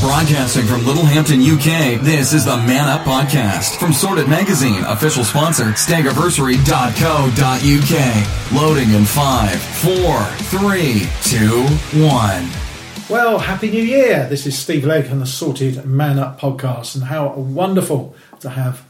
Broadcasting from Littlehampton, UK, this is the Man Up Podcast from Sorted Magazine, official sponsor, staggiversary.co.uk. Loading in five, four, three, two, one. Well, Happy New Year! This is Steve Legg and the Sorted Man Up podcast, and how wonderful to have.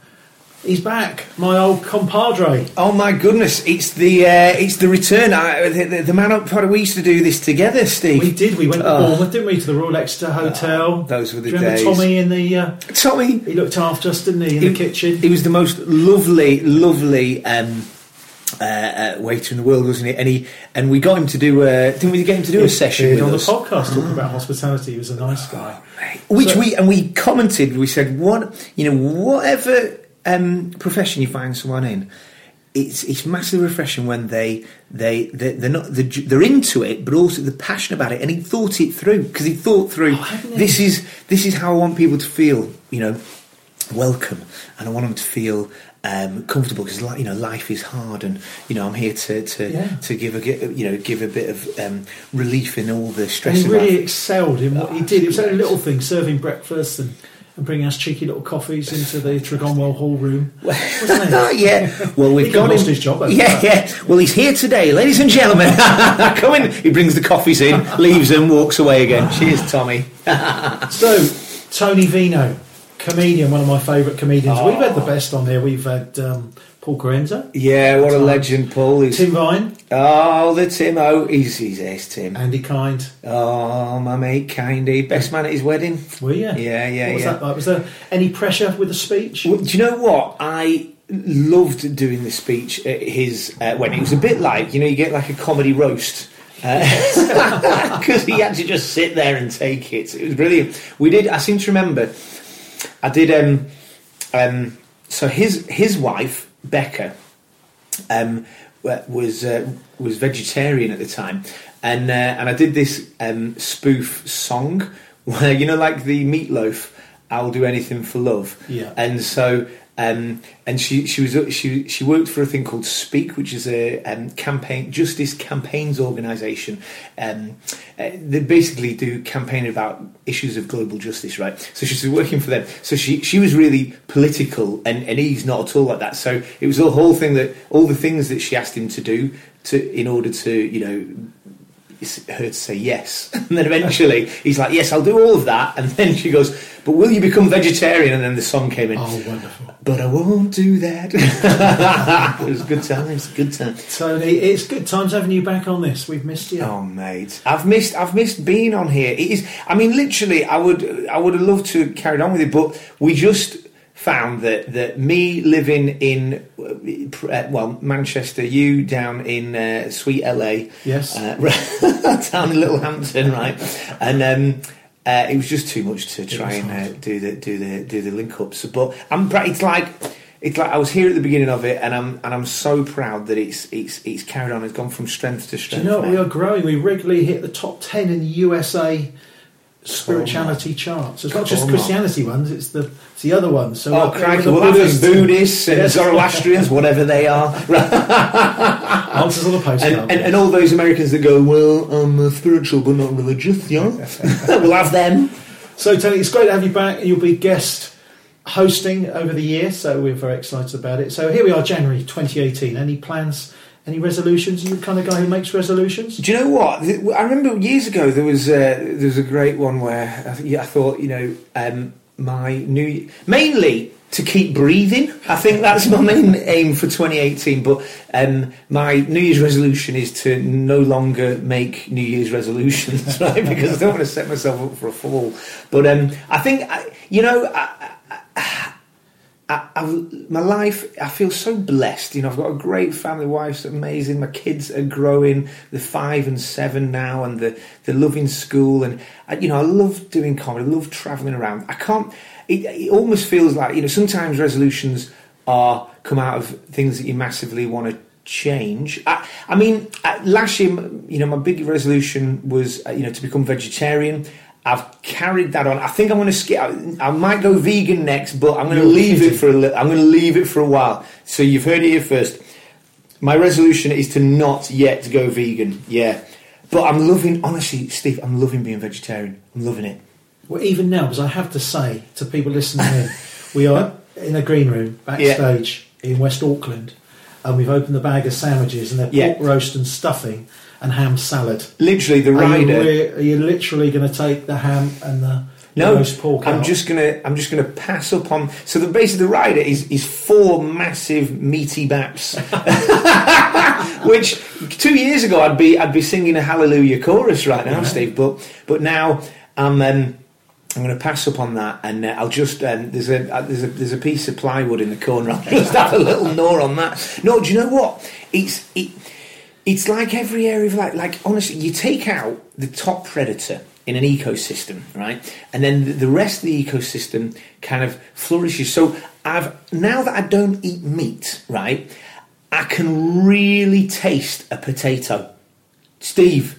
He's back, my old compadre. Oh my goodness! It's the uh, it's the return. I, the, the, the man up pod. We used to do this together, Steve. We did. We went to Oh. Bournemouth, didn't we, to the Royal Exeter Hotel? those were the Do you remember days. Tommy in the? Uh, Tommy, he looked after us, didn't he, in the kitchen? He was the most lovely, lovely um, uh, uh, waiter in the world, wasn't he? And he and we got him to do. A, didn't we get him to do a session with on us? the podcast talking about hospitality. He was a nice guy. Which So- we and we commented. We said, "What you know, whatever um, profession you find someone in." It's, it's massively refreshing when they they they they're not they're, they're into it, but also they're passionate about it. And he thought it through because he thought through. hadn't this is this is how I want people to feel. You know, welcome, and I want them to feel um, comfortable because you know life is hard, and you know I'm here to to, Yeah. to give a you know give a bit of um, relief in all the And stress. he of really life. excelled in what he did. It was only little things, serving breakfast and, and bringing us cheeky little coffees into the Tregonwell Hall room. Oh, yeah. Well, we've He got lost him. his job Yeah, that. yeah. Well, he's here today, ladies and gentlemen. Come in. He brings the coffees in, leaves them, walks away again. Cheers, Tommy. So, Tony Vino, comedian, one of my favourite comedians. We've had Oh. the best on here. We've had um, Paul Kerensa, Yeah, what a legend, Paul. He's, Tim Vine, oh, the Timo. He's, he's ace, Tim. Andy Kind. Oh, my mate, Kindy. Best man at his wedding. Were you? Yeah, yeah, What was yeah. that like? Was there any pressure with the speech? Well, do you know what? I loved doing the speech at his uh, when it was a bit like you know you get like a comedy roast because he had to just sit there and take it. It was brilliant. We did. I seem to remember. I did. Um, um, so his his wife Becca um, was uh, was vegetarian at the time, and uh, and I did this um, spoof song where you know like the Meat Loaf, "I'll do anything for love," Yeah. and so. Um, and she she was she she worked for a thing called Speak, which is a um, campaign justice campaigns organisation. Um, uh, they basically do campaign about issues of global justice, right? So she's working for them. So she she was really political, and, and he's not at all like that. So it was the whole thing that all the things that she asked him to do to in order to you know her to say yes. And then eventually he's like, Yes, I'll do all of that. And then she goes, But will you become vegetarian? And then the song came in. Oh, wonderful. But I won't do that. it was a good time. It's a good time. Tony, it's good times having you back on this. We've missed you. Oh mate, I've missed I've missed being on here. It is I mean literally I would I would have loved to have carried on with it, but we just found that that me living in uh, well Manchester, you down in uh, sweet LA, Yes. uh, down in Littlehampton, right, and. Um, uh, it was just too much to try and uh, do the do the do the link ups, but I'm. It's like it's like I was here at the beginning of it, and I'm and I'm so proud that it's it's it's carried on. It's gone from strength to Do strength. you know now. We are growing. We regularly hit the top 10 in the USA spirituality charts. It's not just. Christianity ones, it's the, it's the other ones. So Oh, crikey, the well, there's Buddhists. Buddhists and Yes. Zoroastrians, whatever they are. Answers on the postcard. And, and, and all those Americans that go, well, I'm uh, spiritual but not religious, yeah? we'll have them. So, Tony, it's great to have you back. You'll be guest hosting over the year, so we're very excited about it. So, here we are, January 2018. Any plans, any resolutions? Are you the kind of guy who makes resolutions? Do you know what? I remember years ago there was uh, there was a great one where I, th- I thought, you know, um, my new mainly to keep breathing. I think that's my main aim for 2018. But um, my New Year's resolution is to no longer make New Year's resolutions, right? Because I don't want to set myself up for a fall. But um, I think, I, you know, I, I, I, my life, I feel so blessed. You know, I've got a great family. Wife's amazing. My kids are growing. They're five and seven now, and they're, they're loving school. And I, you know, I love doing comedy. I love travelling around. I can't. It, it almost feels like you know. Sometimes resolutions are come out of things that you massively want to change. I, I mean, last year, you know, my big resolution was uh, you know to become vegetarian. I've carried that on. I think I'm going to skip. I, I might go vegan next, but I'm going to leave it for a li- I'm going to leave it for a while. So you've heard it here first. My resolution is to not yet go vegan. Yeah, but I'm loving. Honestly, Steve, I'm loving being vegetarian. I'm loving it. Well, even now, because I have to say to people listening in, we are in a green room backstage in West Auckland, and we've opened the bag of sandwiches, and they're Yeah. pork roast and stuffing and ham salad. Literally, the Are you, are you literally going to take the ham and the No, roast pork I'm out? just gonna I'm just gonna pass up on. So the base of the rider is is four massive meaty baps, which two years ago I'd be I'd be singing a Hallelujah chorus right now, Steve. But but now I'm. Um, I'm going to pass up on that, and uh, I'll just um, there's a uh, there's a there's a piece of plywood in the corner. I'll just have a little gnaw on that. No, do you know what? It's it, it's like every area of like like honestly, you take out the top predator in an ecosystem, right, and then the- the rest of the ecosystem kind of flourishes. So I've now that I don't eat meat, right, I can really taste a potato. Steve,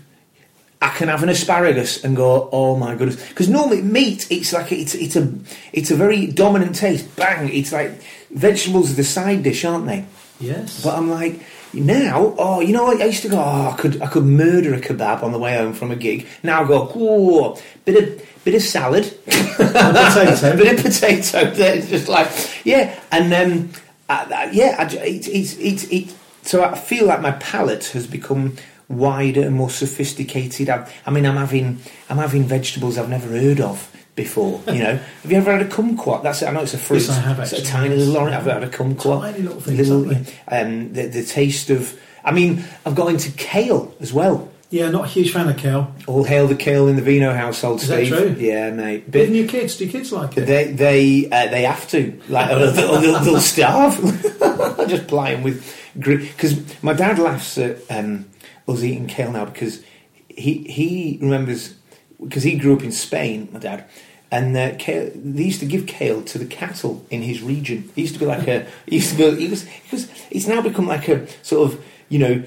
I can have an asparagus and go, oh my goodness, because normally meat, it's like it's it's a it's a very dominant taste. Bang! It's like vegetables are the side dish, aren't they? yes. But I'm like now, oh, you know? I used to go, oh, I could I could murder a kebab on the way home from a gig. Now I go, oh, bit of bit of salad, potato. bit of potato. It's just like yeah, and um, I, I, yeah, I, it. So I feel like my palate has become wider and more sophisticated. I, I mean, I'm having I'm having vegetables I've never heard of before. You know, have you ever had a kumquat? That's I know it's a fruit. Yes, I have It's a tiny little orange. I've had a kumquat. Tiny little things, aren't um, the, the taste of. I mean, I've got into kale as well. yeah, not a huge fan of kale. All hail the kale in the Vino household, Is that Steve. true? Yeah, mate. Even Bit, your kids, do your kids like it? they they uh, they have to like or they'll, they'll, they'll starve. Just plying with because my dad laughs at um, us eating kale now because he he remembers because he grew up in Spain. My dad. And uh, kale, they used to give kale to the cattle in his region. He used to be like a. He used to be. He was. because. It's now become like a sort of you know,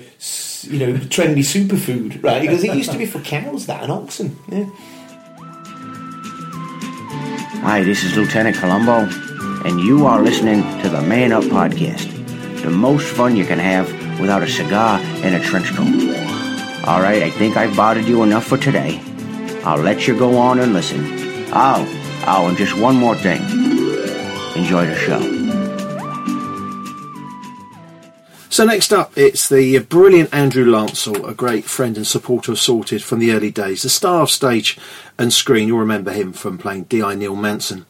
you know, trendy superfood, right? Because it used to be for cows that and oxen. Yeah. Hi, this is Lieutenant Columbo, and you are listening to the Man Up Podcast. The most fun you can have without a cigar and a trench coat. All right, I think I've bothered you enough for today. I'll let you go on and listen. Oh, oh, and just one more thing. Enjoy the show. So next up, it's the brilliant Andrew Lancel, a great friend and supporter of Sorted from the early days, the star of stage and screen. You'll remember him from playing D.I. Neil Manson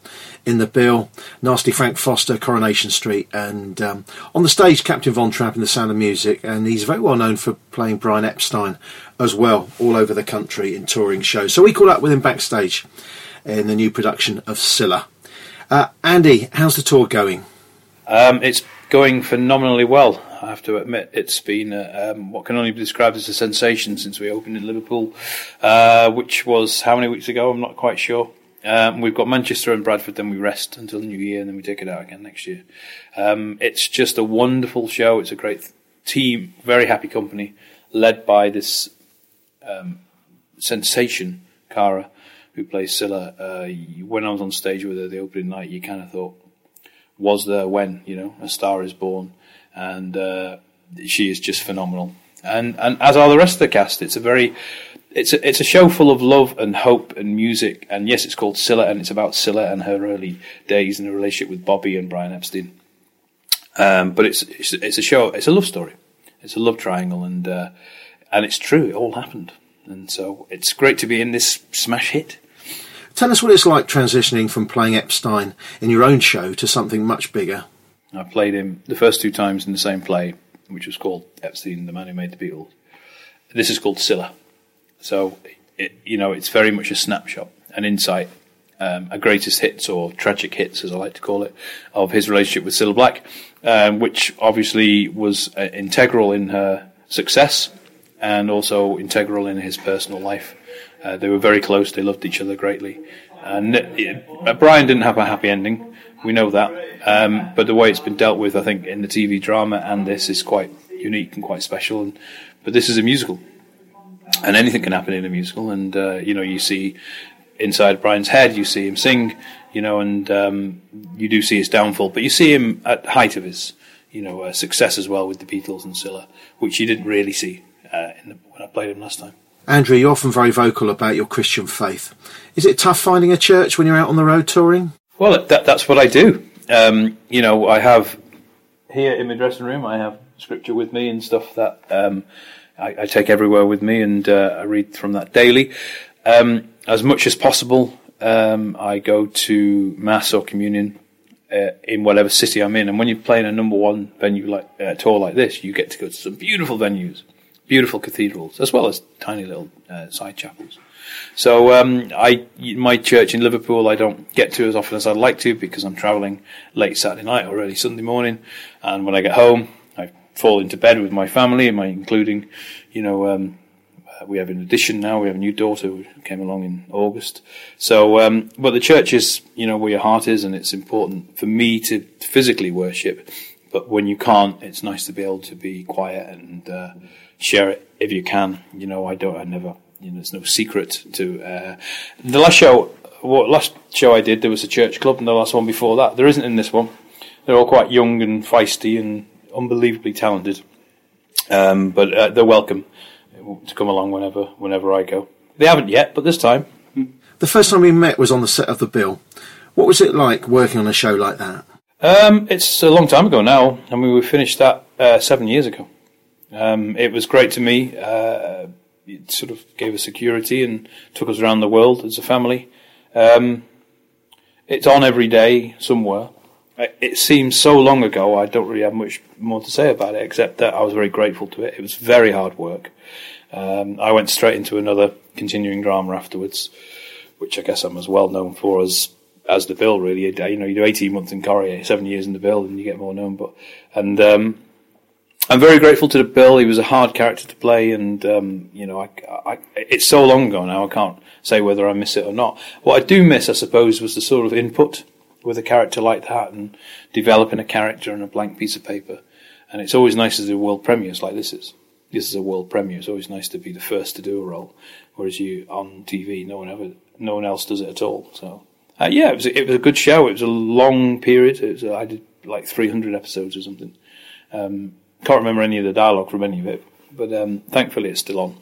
in The Bill, Nasty Frank Foster, Coronation Street, and um, on the stage, Captain Von Trapp in The Sound of Music. And he's very well known for playing Brian Epstein as well, all over the country in touring shows. So we caught up with him backstage in the new production of Cilla. Uh, Andy, how's the tour going? Um, it's going phenomenally well. I have to admit, it's been uh, um, what can only be described as a sensation since we opened in Liverpool, uh, which was how many weeks ago? I'm not quite sure. Um, we've got Manchester and Bradford, then we rest until the new year, and then we take it out again next year. Um, it's just a wonderful show. It's a great team, very happy company, led by this um, sensation, Kara, who plays Cilla. Uh, when I was on stage with her the opening night, you kind of thought, was there when you know a star is born, and uh, she is just phenomenal. And and as are the rest of the cast, it's a very it's a, it's a show full of love and hope and music. And yes, it's called Cilla, and it's about Cilla and her early days and her relationship with Bobby and Brian Epstein. Um, but it's, it's it's a show. It's a love story. It's a love triangle, and uh, and it's true. It all happened, and so it's great to be in this smash hit. Tell us what it's like transitioning from playing Epstein in your own show to something much bigger. I played him the first two times in the same play, which was called Epstein, the man who made the Beatles. This is called Cilla. So, it, you know, it's very much a snapshot, an insight, um, a greatest hits or tragic hits, as I like to call it, of his relationship with Cilla Black, um, which obviously was uh, integral in her success and also integral in his personal life. Uh, they were very close. They loved each other greatly. And uh, Brian didn't have a happy ending. We know that. Um, but the way it's been dealt with, I think, in the TV drama and this is quite unique and quite special. And, but this is a musical, and anything can happen in a musical. And uh, you know, you see inside Brian's head, you see him sing, you know, and um, you do see his downfall. But you see him at height of his, you know, uh, success as well with the Beatles and Cilla, which you didn't really see uh, in the, when I played him last time. Andrew, you're often very vocal about your Christian faith. Is it tough finding a church when you're out on the road touring? Well, that, that's what I do. Um, you know, I have here in my dressing room, I have scripture with me and stuff that um, I, I, take everywhere with me, and uh, I read from that daily. Um, as much as possible, um, I go to mass or communion uh, in whatever city I'm in. And when you're playing a number one venue like uh, tour like this, you get to go to some beautiful venues, beautiful cathedrals, as well as tiny little uh, side chapels. So um, I, my church in Liverpool, I don't get to as often as I'd like to because I'm travelling late Saturday night or early Sunday morning, and when I get home, fall into bed with my family, my including, you know, um, uh, we have an addition now. We have a new daughter who came along in August. So, um, but the church is, you know, where your heart is, and it's important for me to physically worship. But when you can't, it's nice to be able to be quiet and uh, share it if you can. You know, I don't. I never you know, there's no secret to uh, the last show. What last show I did, there was a church club, and the last one before that, there isn't in this one. They're all quite young and feisty and unbelievably talented, um, but uh, they're welcome to come along whenever whenever I go. They haven't yet, but this time. The first time we met was on the set of The Bill. What was it like working on a show like that? Um, it's a long time ago now. I mean, we finished that uh, seven years ago. Um, it was great to me. Uh, it sort of gave us security and took us around the world as a family. Um, it's on every day somewhere. It seems so long ago, I don't really have much more to say about it, except that I was very grateful to it. It was very hard work. Um, I went straight into another continuing drama afterwards, which I guess I'm as well known for as as the Bill. Really, you know, you do 18 months in Corrie, seven years in the Bill, and you get more known. But and um, I'm very grateful to the Bill. He was a hard character to play, and um, you know, I, I, it's so long ago now. I can't say whether I miss it or not. What I do miss, I suppose, was the sort of input with a character like that, and developing a character on a blank piece of paper. And it's always nice to do world premieres like this is. This is a world premiere. It's always nice to be the first to do a role, whereas you on TV, no one ever, no one else does it at all. So, uh, yeah, it was it was a good show. It was a long period. It was, I did like 300 episodes or something. Um, can't remember any of the dialogue from any of it, but um, thankfully it's still on.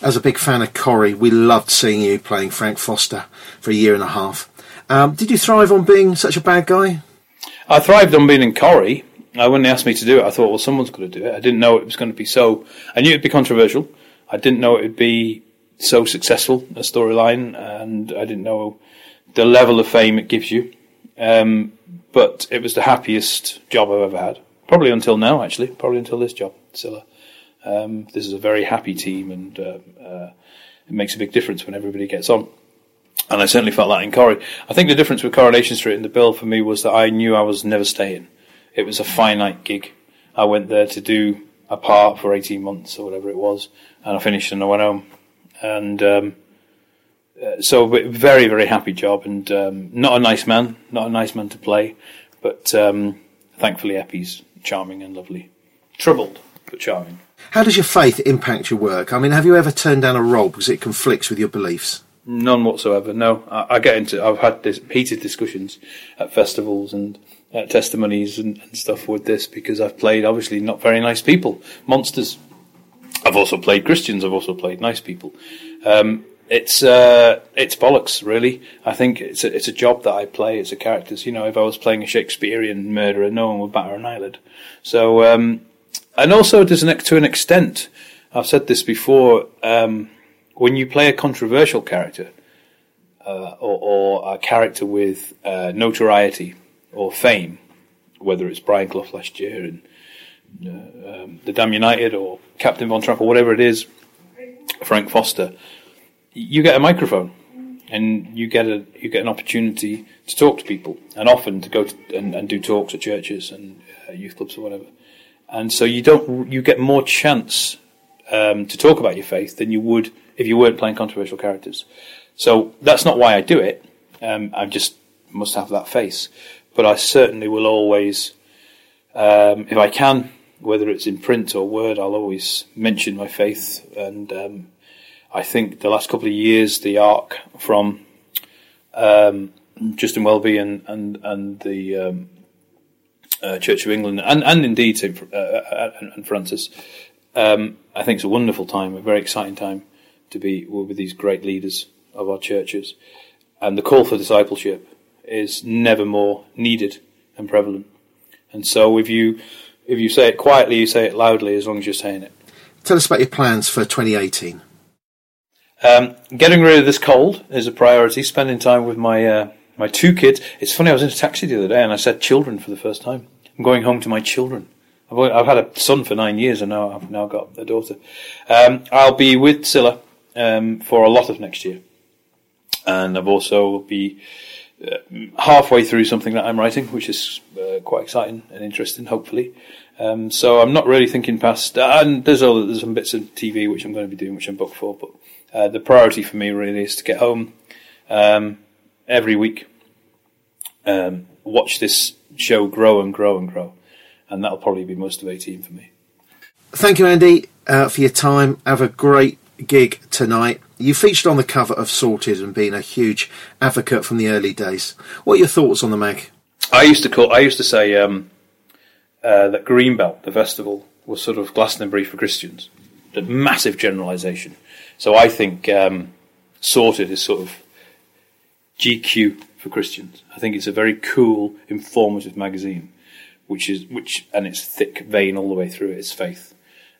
As a big fan of Corrie, we loved seeing you playing Frank Foster for a year and a half. Um, did you thrive on being such a bad guy? I thrived on being in Corrie. Uh, when they asked me to do it, I thought, well, someone's going to do it. I didn't know it was going to be so. I knew it'd be controversial. I didn't know it would be so successful a storyline, and I didn't know the level of fame it gives you. Um, but it was the happiest job I've ever had probably until now, actually, probably until this job, Cilla. Um, this is a very happy team, and uh, uh, it makes a big difference when everybody gets on. And I certainly felt that in Corrie. I think the difference with Coronation Street and the bill for me was that I knew I was never staying. It was a finite gig. I went there to do a part for 18 months or whatever it was, and I finished and I went home. And um, uh, so, very, very happy job, and um, not a nice man, not a nice man to play, but um, thankfully Eppie's charming and lovely. Troubled, but charming. How does your faith impact your work? I mean, have you ever turned down a role because it conflicts with your beliefs? None whatsoever. No, I, I get into. I've had this heated discussions at festivals and uh, testimonies and, and, stuff with this because I've played obviously not very nice people, monsters. I've also played Christians. I've also played nice people. Um, it's uh, it's bollocks, really. I think it's a, it's a job that I play. It's a characters. You know, if I was playing a Shakespearean murderer, no one would batter an eyelid. So, um, and also an, to an extent, I've said this before. Um, when you play a controversial character, uh, or, or, a character with uh, notoriety or fame, whether it's Brian Clough last year and uh, um, the Damned United or Captain Von Trapp or whatever it is, Frank Foster you get a microphone and you get a you get an opportunity to talk to people, and often to go to, and, and do talks at churches and uh, youth clubs or whatever. And so you don't you get more chance um, to talk about your faith than you would if you weren't playing controversial characters. So that's not why I do it. Um, I just must have that face. But I certainly will always, um, if I can, whether it's in print or word, I'll always mention my faith and um, I think the last couple of years, the arc from um, Justin Welby and and and the um, uh, Church of England and and indeed St. Uh, uh, and, Francis, um, I think it's a wonderful time, a very exciting time to be with these great leaders of our churches. And the call for discipleship is never more needed and prevalent. And so if you if you say it quietly, you say it loudly as long as you're saying it. Tell us about your plans for 2018. Um, getting rid of this cold is a priority. Spending time with my uh, my two kids. It's funny. I was in a taxi the other day and I said children for the first time. I'm going home to my children. I've, I've had a son for nine years and now I've now got a daughter. Um, I'll be with Cilla um, for a lot of next year, and I've also be uh, halfway through something that I'm writing, which is uh, quite exciting and interesting. Hopefully, um, so I'm not really thinking past. And there's other, there's some bits of TV which I'm going to be doing, which I'm booked for, but uh, the priority for me really is to get home um, every week, um, watch this show grow and grow and grow, and that'll probably be most of 18 for me. Thank you, Andy, uh, for your time. Have a great gig tonight. You featured on the cover of Sorted and being a huge advocate from the early days. What are your thoughts on the mag? I used to call. I used to say um, uh, that Greenbelt, the festival, was sort of Glastonbury for Christians. A massive generalisation. So I think um, Sorted is sort of GQ for Christians. I think it's a very cool, informative magazine, which is which and its thick vein all the way through it is faith.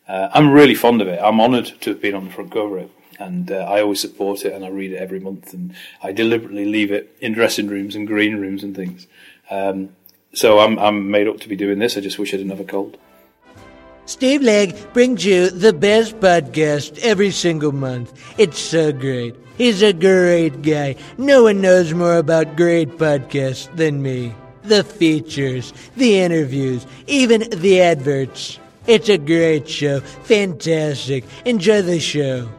Uh, I'm really fond of it. I'm honoured to have been on the front cover of it, and uh, I always support it and I read it every month. And I deliberately leave it in dressing rooms and green rooms and things. Um, so I'm I'm made up to be doing this. I just wish I didn't have a cold. Steve Legg brings you the best podcast every single month. It's so great. He's a great guy. No one knows more about great podcasts than me. The features, the interviews, even the adverts. It's a great show. Fantastic. Enjoy the show.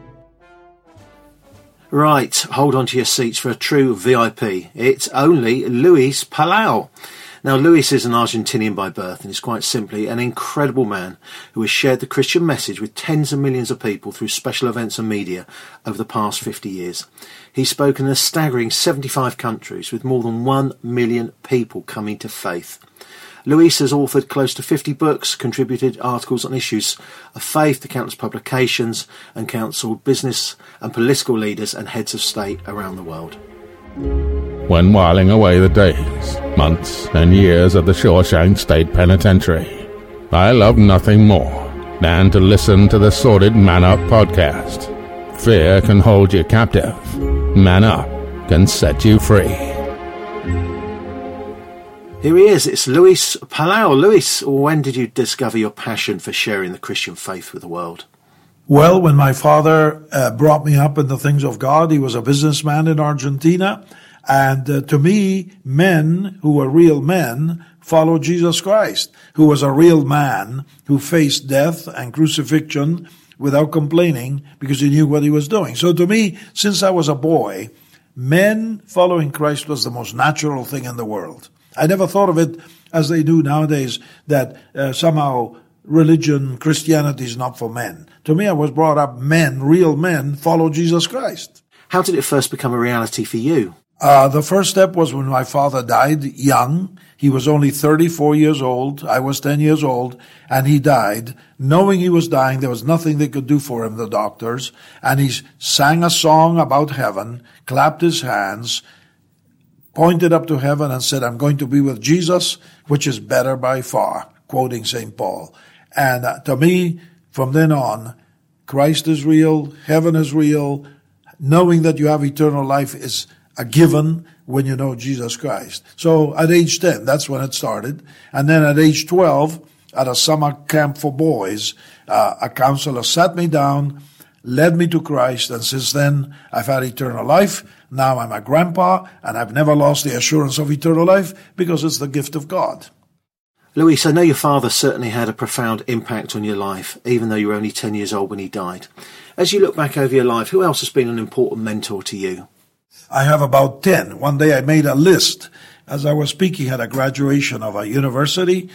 Right, hold on to your seats for a true VIP. It's only Luis Palau. Now, Luis is an Argentinian by birth and is quite simply an incredible man who has shared the Christian message with tens of millions of people through special events and media over the past 50 years. He's spoken in a staggering 75 countries with more than 1 million people coming to faith. Luis has authored close to 50 books, contributed articles on issues of faith to countless publications, and counselled business and political leaders and heads of state around the world. When whiling away the days, months, and years at the Shawshank State Penitentiary, I love nothing more than to listen to the Sorted Man Up podcast. Fear can hold you captive. Man Up can set you free. Here he is. It's Luis Palau. Luis, when did you discover your passion for sharing the Christian faith with the world? Well, when my father uh, brought me up in the things of God, he was a businessman in Argentina. And uh, to me, men who were real men followed Jesus Christ, who was a real man who faced death and crucifixion without complaining because he knew what he was doing. So to me, since I was a boy, men following Christ was the most natural thing in the world. I never thought of it as they do nowadays that uh, somehow religion, Christianity is not for men. To me, I was brought up men, real men, follow Jesus Christ. How did it first become a reality for you? Uh, the first step was when my father died young. He was only 34 years old. I was 10 years old and he died. Knowing he was dying, there was nothing they could do for him, the doctors. And he sang a song about heaven, clapped his hands, pointed up to heaven and said, I'm going to be with Jesus, which is better by far, quoting St. Paul. And uh, to me, from then on, Christ is real, heaven is real, knowing that you have eternal life is a given when you know Jesus Christ. So at age 10, that's when it started. And then at age 12, at a summer camp for boys, uh, a counselor sat me down, led me to Christ, and since then I've had eternal life. Now I'm a grandpa, and I've never lost the assurance of eternal life because it's the gift of God. Luis, I know your father certainly had a profound impact on your life, even though you were only 10 years old when he died. As you look back over your life, who else has been an important mentor to you? I have about 10. One day I made a list as I was speaking at a graduation of a university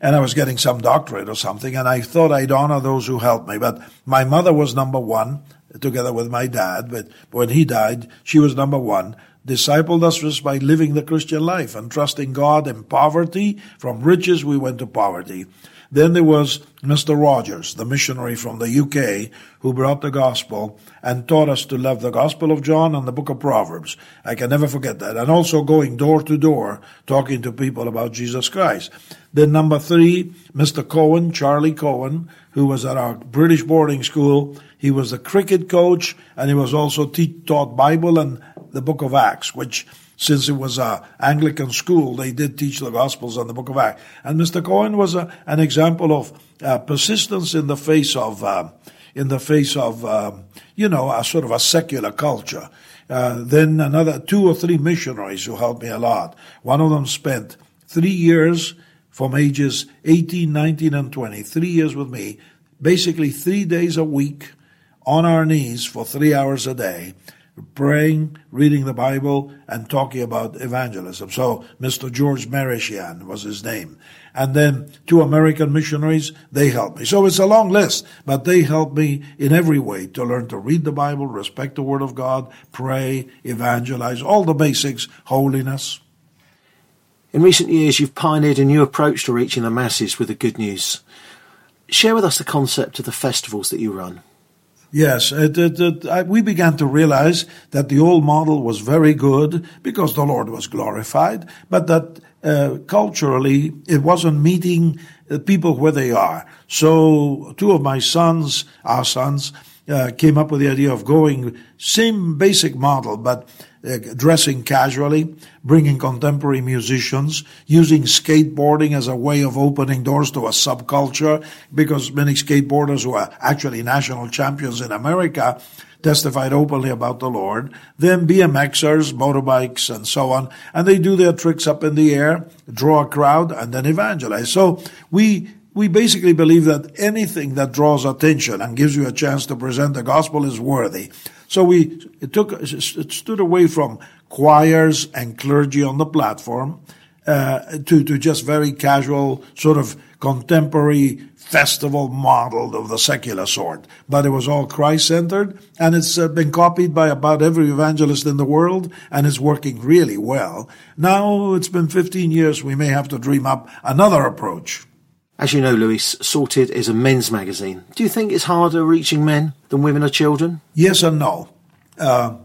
and I was getting some doctorate or something and I thought I'd honor those who helped me. But my mother was number one together with my dad. But when he died, she was number one. discipled us just by living the Christian life and trusting God in poverty. From riches, we went to poverty. Then there was Mr. Rogers, the missionary from the UK, who brought the gospel and taught us to love the gospel of John and the book of Proverbs. I can never forget that. And also going door to door, talking to people about Jesus Christ. Then number three, Mr. Cohen, Charlie Cohen, who was at our British boarding school. He was the cricket coach and he was also te- taught Bible and the book of Acts, which since it was a Anglican school, they did teach the Gospels and the Book of Acts. And Mr. Cohen was a, an example of uh, persistence in the face of uh, in the face of um, you know a sort of a secular culture. Uh, then another two or three missionaries who helped me a lot. One of them spent three years from ages 18, 19, and 20, three years with me, basically three days a week on our knees for three hours a day praying, reading the Bible, and talking about evangelism. So Mr. George Marishian was his name. And then two American missionaries, they helped me. So it's a long list, but they helped me in every way to learn to read the Bible, respect the Word of God, pray, evangelize, all the basics, holiness. In recent years, you've pioneered a new approach to reaching the masses with the good news. Share with us the concept of the festivals that you run. Yes, it, it, it, I, we began to realize that the old model was very good because the Lord was glorified, but that uh, culturally it wasn't meeting people where they are. So two of my sons, our sons, uh, came up with the idea of going same basic model, but uh, dressing casually, bringing contemporary musicians, using skateboarding as a way of opening doors to a subculture, because many skateboarders who are actually national champions in America testified openly about the Lord. Then BMXers, motorbikes, and so on, and they do their tricks up in the air, draw a crowd, and then evangelize. So we we basically believe that anything that draws attention and gives you a chance to present the gospel is worthy. So we it took it stood away from choirs and clergy on the platform uh, to to just very casual sort of contemporary festival model of the secular sort. But it was all Christ centered, and it's uh, been copied by about every evangelist in the world, and it's working really well. Now it's been 15 years. We may have to dream up another approach. As you know, Luis, Sorted is a men's magazine. Do you think it's harder reaching men than women or children? Yes and no. Uh,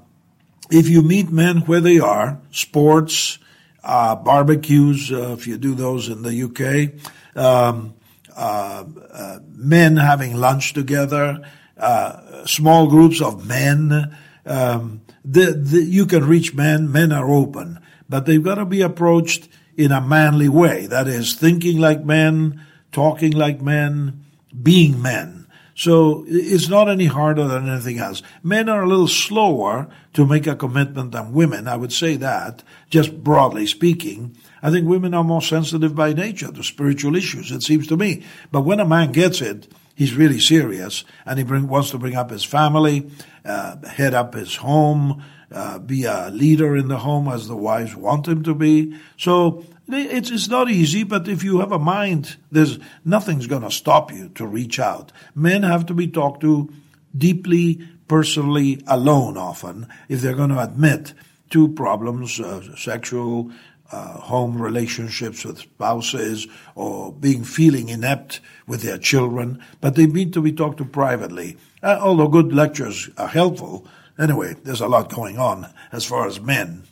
if you meet men where they are, sports, uh, barbecues, uh, if you do those in the UK, um, uh, uh, men having lunch together, uh, small groups of men, um, the, the, you can reach men. Men are open, but they've got to be approached in a manly way. That is, thinking like men, talking like men, being men. So it's not any harder than anything else. Men are a little slower to make a commitment than women. I would say that, just broadly speaking. I think women are more sensitive by nature to spiritual issues, it seems to me. But when a man gets it, he's really serious and he bring, wants to bring up his family, uh, head up his home, uh, be a leader in the home as the wives want him to be. So it's, it's not easy, but if you have a mind, there's nothing's going to stop you to reach out. Men have to be talked to deeply, personally, alone often, if they're going to admit to problems, uh, sexual, uh, home relationships with spouses, or being feeling inept with their children, but they need to be talked to privately. Uh, although good lectures are helpful, anyway, there's a lot going on as far as men.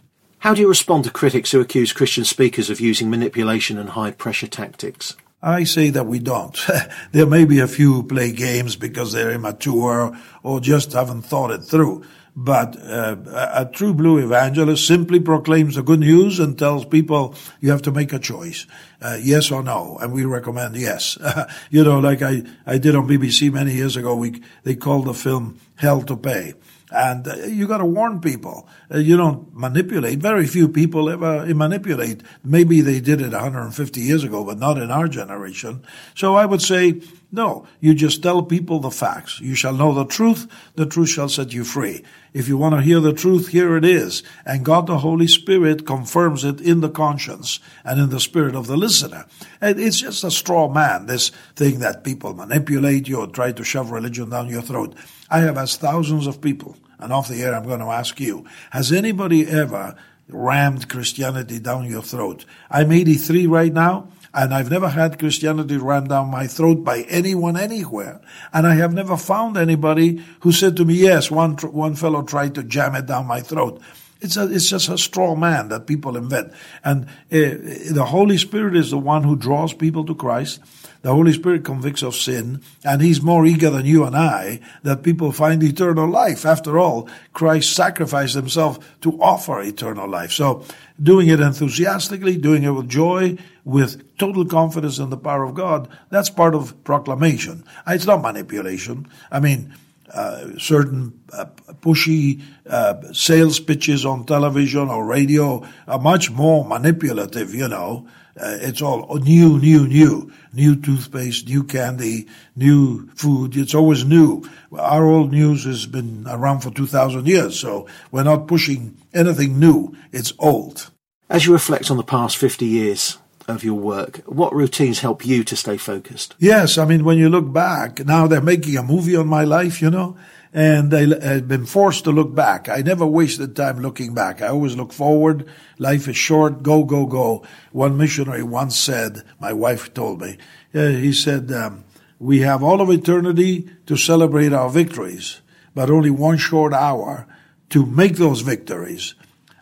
How do you respond to critics who accuse Christian speakers of using manipulation and high pressure tactics? I say that we don't. there may be a few who play games because they're immature or just haven't thought it through. But uh, a true blue evangelist simply proclaims the good news and tells people you have to make a choice, uh, yes or no, and we recommend yes. you know, like I, I did on BBC many years ago, we, they called the film Hell to Pay. And uh, you got to warn people. Uh, you don't manipulate. Very few people ever manipulate. Maybe they did it 150 years ago, but not in our generation. So I would say, no, you just tell people the facts. You shall know the truth. The truth shall set you free. If you want to hear the truth, here it is. And God the Holy Spirit confirms it in the conscience and in the spirit of the listener. And it's just a straw man, this thing that people manipulate you or try to shove religion down your throat. I have asked thousands of people and off the air, I'm going to ask you: Has anybody ever rammed Christianity down your throat? I'm 83 right now. And I've never had Christianity rammed down my throat by anyone anywhere. And I have never found anybody who said to me, yes, one, one fellow tried to jam it down my throat. It's, a, it's just a straw man that people invent. And uh, the Holy Spirit is the one who draws people to Christ. The Holy Spirit convicts of sin, and He's more eager than you and I that people find eternal life. After all, Christ sacrificed Himself to offer eternal life. So, doing it enthusiastically, doing it with joy, with total confidence in the power of God, that's part of proclamation. It's not manipulation. I mean, uh, certain uh, pushy uh, sales pitches on television or radio are much more manipulative, you know. Uh, it's all new, new, new. New toothpaste, new candy, new food. It's always new. Our old news has been around for 2,000 years, so we're not pushing anything new. It's old. As you reflect on the past 50 years of your work, what routines help you to stay focused? Yes, I mean, when you look back, now they're making a movie on my life, you know, and I, have been forced to look back. I never wasted time looking back. I always look forward. Life is short. Go, go, go. One missionary once said, my wife told me, uh, he said, um, we have all of eternity to celebrate our victories, but only one short hour to make those victories.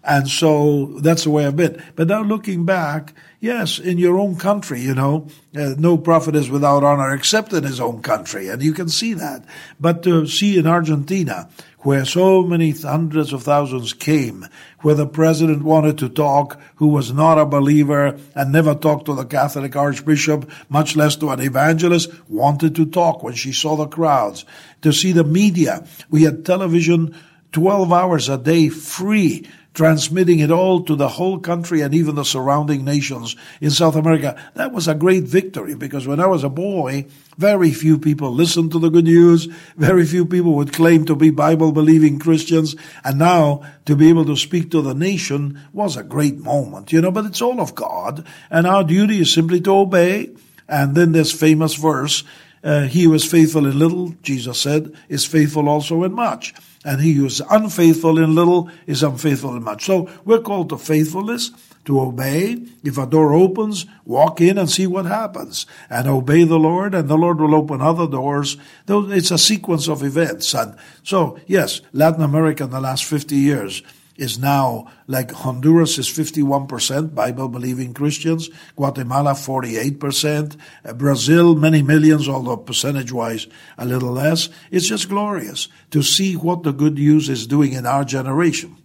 And so that's the way I've been. But now looking back, yes, in your own country, you know, uh, no prophet is without honor except in his own country. And you can see that. But to see in Argentina, where so many hundreds of thousands came, where the president wanted to talk, who was not a believer and never talked to the Catholic archbishop, much less to an evangelist, wanted to talk when she saw the crowds. To see the media, we had television 12 hours a day free transmitting it all to the whole country and even the surrounding nations in South America. That was a great victory because when I was a boy, very few people listened to the good news. Very few people would claim to be Bible believing Christians. And now to be able to speak to the nation was a great moment, you know, but it's all of God. And our duty is simply to obey. And then this famous verse, uh, he who is faithful in little, Jesus said, is faithful also in much and he who is unfaithful in little is unfaithful in much. So we're called to faithfulness, to obey. If a door opens, walk in and see what happens, and obey the Lord, and the Lord will open other doors. It's a sequence of events. And so, yes, Latin America in the last 50 years is now like Honduras is 51% Bible believing Christians, Guatemala 48%, uh, Brazil many millions, although percentage wise a little less. It's just glorious to see what the good news is doing in our generation.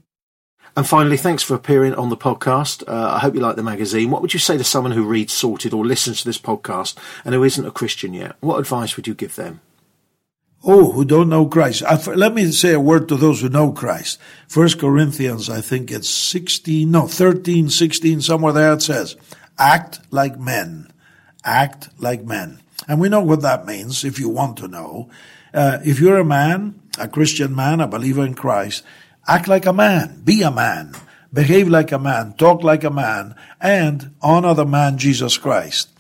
And finally, thanks for appearing on the podcast. Uh, I hope you like the magazine. What would you say to someone who reads Sorted or listens to this podcast and who isn't a Christian yet? What advice would you give them? Oh, who don't know Christ. let me say a word to those who know Christ. First Corinthians, I think it's 16, no, 13, 16, somewhere there it says, act like men. Act like men. And we know what that means if you want to know. Uh, if you're a man, a Christian man, a believer in Christ, act like a man. Be a man. Behave like a man. Talk like a man. And honor the man Jesus Christ.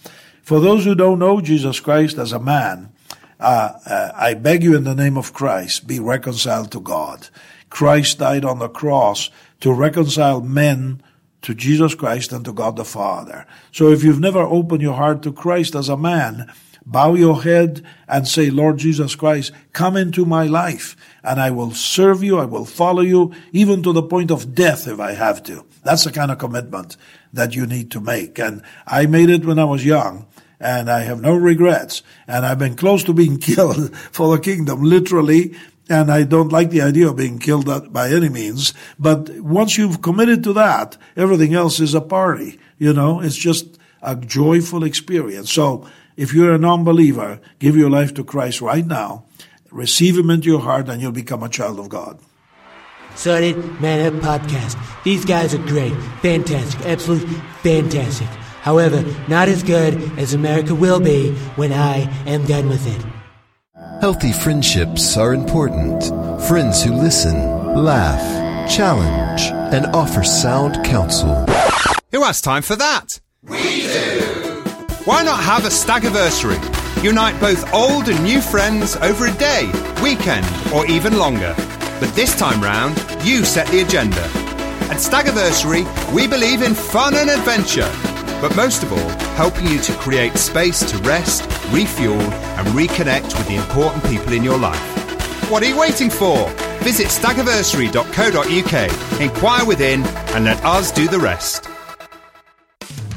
For those who don't know Jesus Christ as a man, uh, uh, I beg you in the name of Christ, be reconciled to God. Christ died on the cross to reconcile men to Jesus Christ and to God the Father. So if you've never opened your heart to Christ as a man, bow your head and say, Lord Jesus Christ, come into my life and I will serve you. I will follow you even to the point of death if I have to. That's the kind of commitment that you need to make. And I made it when I was young and I have no regrets. And I've been close to being killed for the kingdom, literally. And I don't like the idea of being killed by any means. But once you've committed to that, everything else is a party. You know, it's just a joyful experience. So if you're a non-believer, give your life to Christ right now. Receive Him into your heart and you'll become a child of God. Sorted Man Podcast. These guys are great. Fantastic. Absolutely fantastic. However, not as good as America will be when I am done with it. Healthy friendships are important. Friends who listen, laugh, challenge, and offer sound counsel. Who has time for that? We do! Why not have a staggiversary? Unite both old and new friends over a day, weekend, or even longer. But this time round, you set the agenda. At Staggiversary, we believe in fun and adventure. But most of all, helping you to create space to rest, refuel, and reconnect with the important people in your life. What are you waiting for? Visit staggiversary.co.uk, inquire within, and let us do the rest.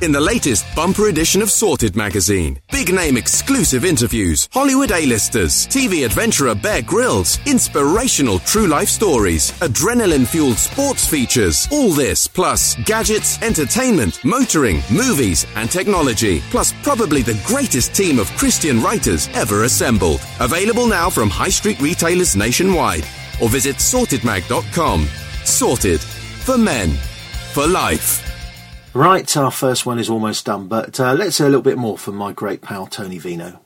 In the latest bumper edition of Sorted magazine, big name exclusive interviews, Hollywood A-listers, TV adventurer Bear Grylls, inspirational true life stories, adrenaline fueled sports features, all this plus gadgets, entertainment, motoring, movies, and technology, plus probably the greatest team of Christian writers ever assembled. Available now from high street retailers nationwide or visit sortedmag.com. Sorted for men, for life. Right, our first one is almost done, but uh, let's hear a little bit more from my great pal Tony Vino.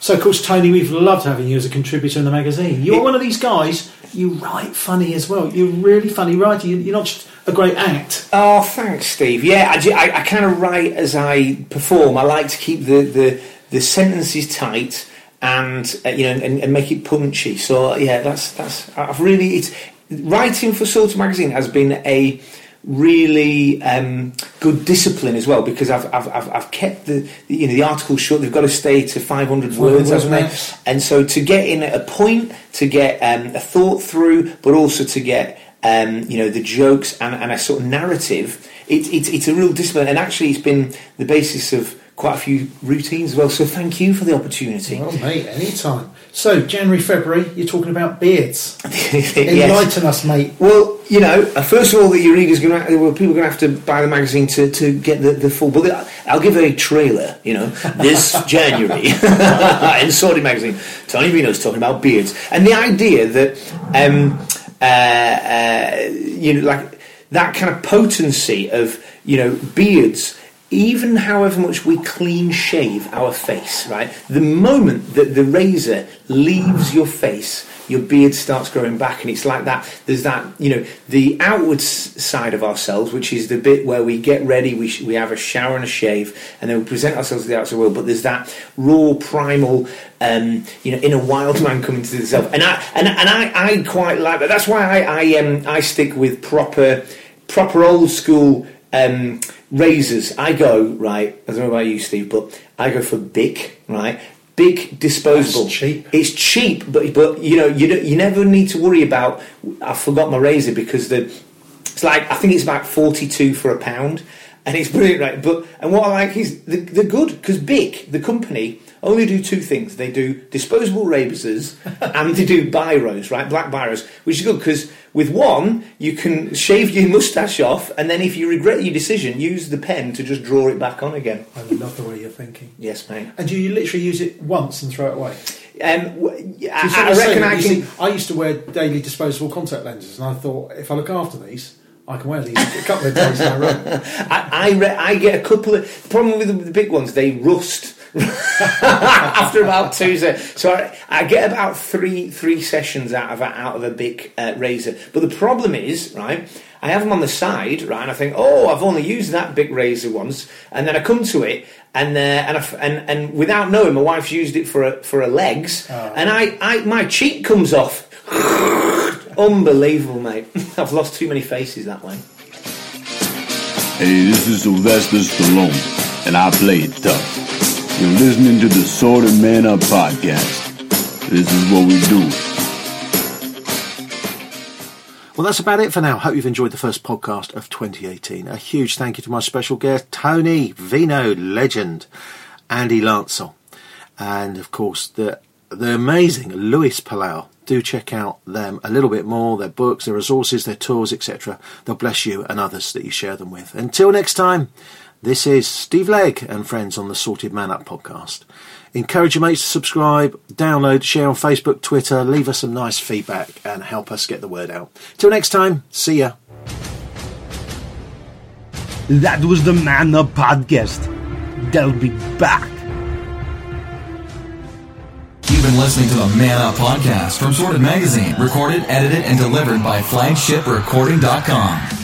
So, of course, Tony, we've loved having you as a contributor in the magazine. You're one of these guys, you write funny as well. You're really funny writer. You- You're not just a great act. Oh, thanks, Steve. Yeah, I, I, I kind of write as I perform. I like to keep the, the, the sentences tight and uh, you know and, and make it punchy. So yeah, that's that's I've really it's writing for Sorted magazine has been a really um, good discipline as well because I've, I've, I've, I've kept the you know the articles short. They've got to stay to 500 words, haven't they? And so to get in a point, to get um, a thought through, but also to get um, you know the jokes and, and a sort of narrative, it, it, it's a real discipline. And actually, it's been the basis of quite a few routines as well. So thank you for the opportunity. Well, mate, anytime. So, January, February, you're talking about beards. Yes. Enlighten us, mate. Well, you know, uh, first of all, that your readers going to, well, people are going to have to buy the magazine to, to get the, the full. But I'll give a trailer. You know, this January in Sorted magazine, Tony Vino's talking about beards and the idea that, um, uh, uh, you know, like that kind of potency of you know beards. Even however much we clean shave our face, right? The moment that the razor leaves your face, your beard starts growing back, and it's like that. There's that, you know, the outward side of ourselves, which is the bit where we get ready, we, sh- we have a shower and a shave, and then we present ourselves to the outside world. But there's that raw, primal, um, you know, inner wild man coming to himself, and I and, and I, I quite like that. That's why I I, um, I stick with proper proper old school um, razors. I go right. I don't know about you, Steve, but I go for Bic. Right, Bic disposable. That's cheap. It's cheap, but but you know you you never need to worry about. I forgot my razor because the it's like I think it's about forty two for a pound, and it's brilliant, right? But and what I like is the, they're good because Bic, the company, only do two things. They do disposable razors and they do biros, right? Black biros, which is good because with one you can shave your moustache off, and then if you regret your decision, use the pen to just draw it back on again. I love the way you're thinking. Yes, mate. And do you literally use it once and throw it away? Um, w- I, I reckon I can. see, I used to wear daily disposable contact lenses, and I thought if I look after these, I can wear these a couple of days in a row. I, I, re- I get a couple of. The problem with the, the Bic ones, they rust after about two. Se- so I, I get about three three sessions out of a, out of a Bic uh, razor. But the problem is, right? I have them on the side, right? And I think, oh, I've only used that Bic razor once, and then I come to it, and uh, and, I f and and without knowing, my wife's used it for a, for her legs, and I, I my cheek comes off. Unbelievable, mate! I've lost too many faces that way. Hey, this is Sylvester Stallone, and I play it tough. You're listening to the Sorted Man Up podcast. This is what we do. Well, that's about it for now. Hope you've enjoyed the first podcast of 2018. A huge thank you to my special guest, Tony Vino, legend, Andy Lancel, and of course the the amazing Luis Palau. Do check out them a little bit more, their books, their resources, their tours, etc. They'll bless you and others that you share them with. Until next time, this is Steve Legg and friends on the Sorted Man Up podcast. Encourage your mates to subscribe, download, share on Facebook, Twitter, leave us some nice feedback and help us get the word out. Till next time, see ya. That was the Man Up Podcast. They'll be back. You've been listening to the Man Up Podcast from Sorted Magazine, recorded, edited, and delivered by FlagshipRecording.com.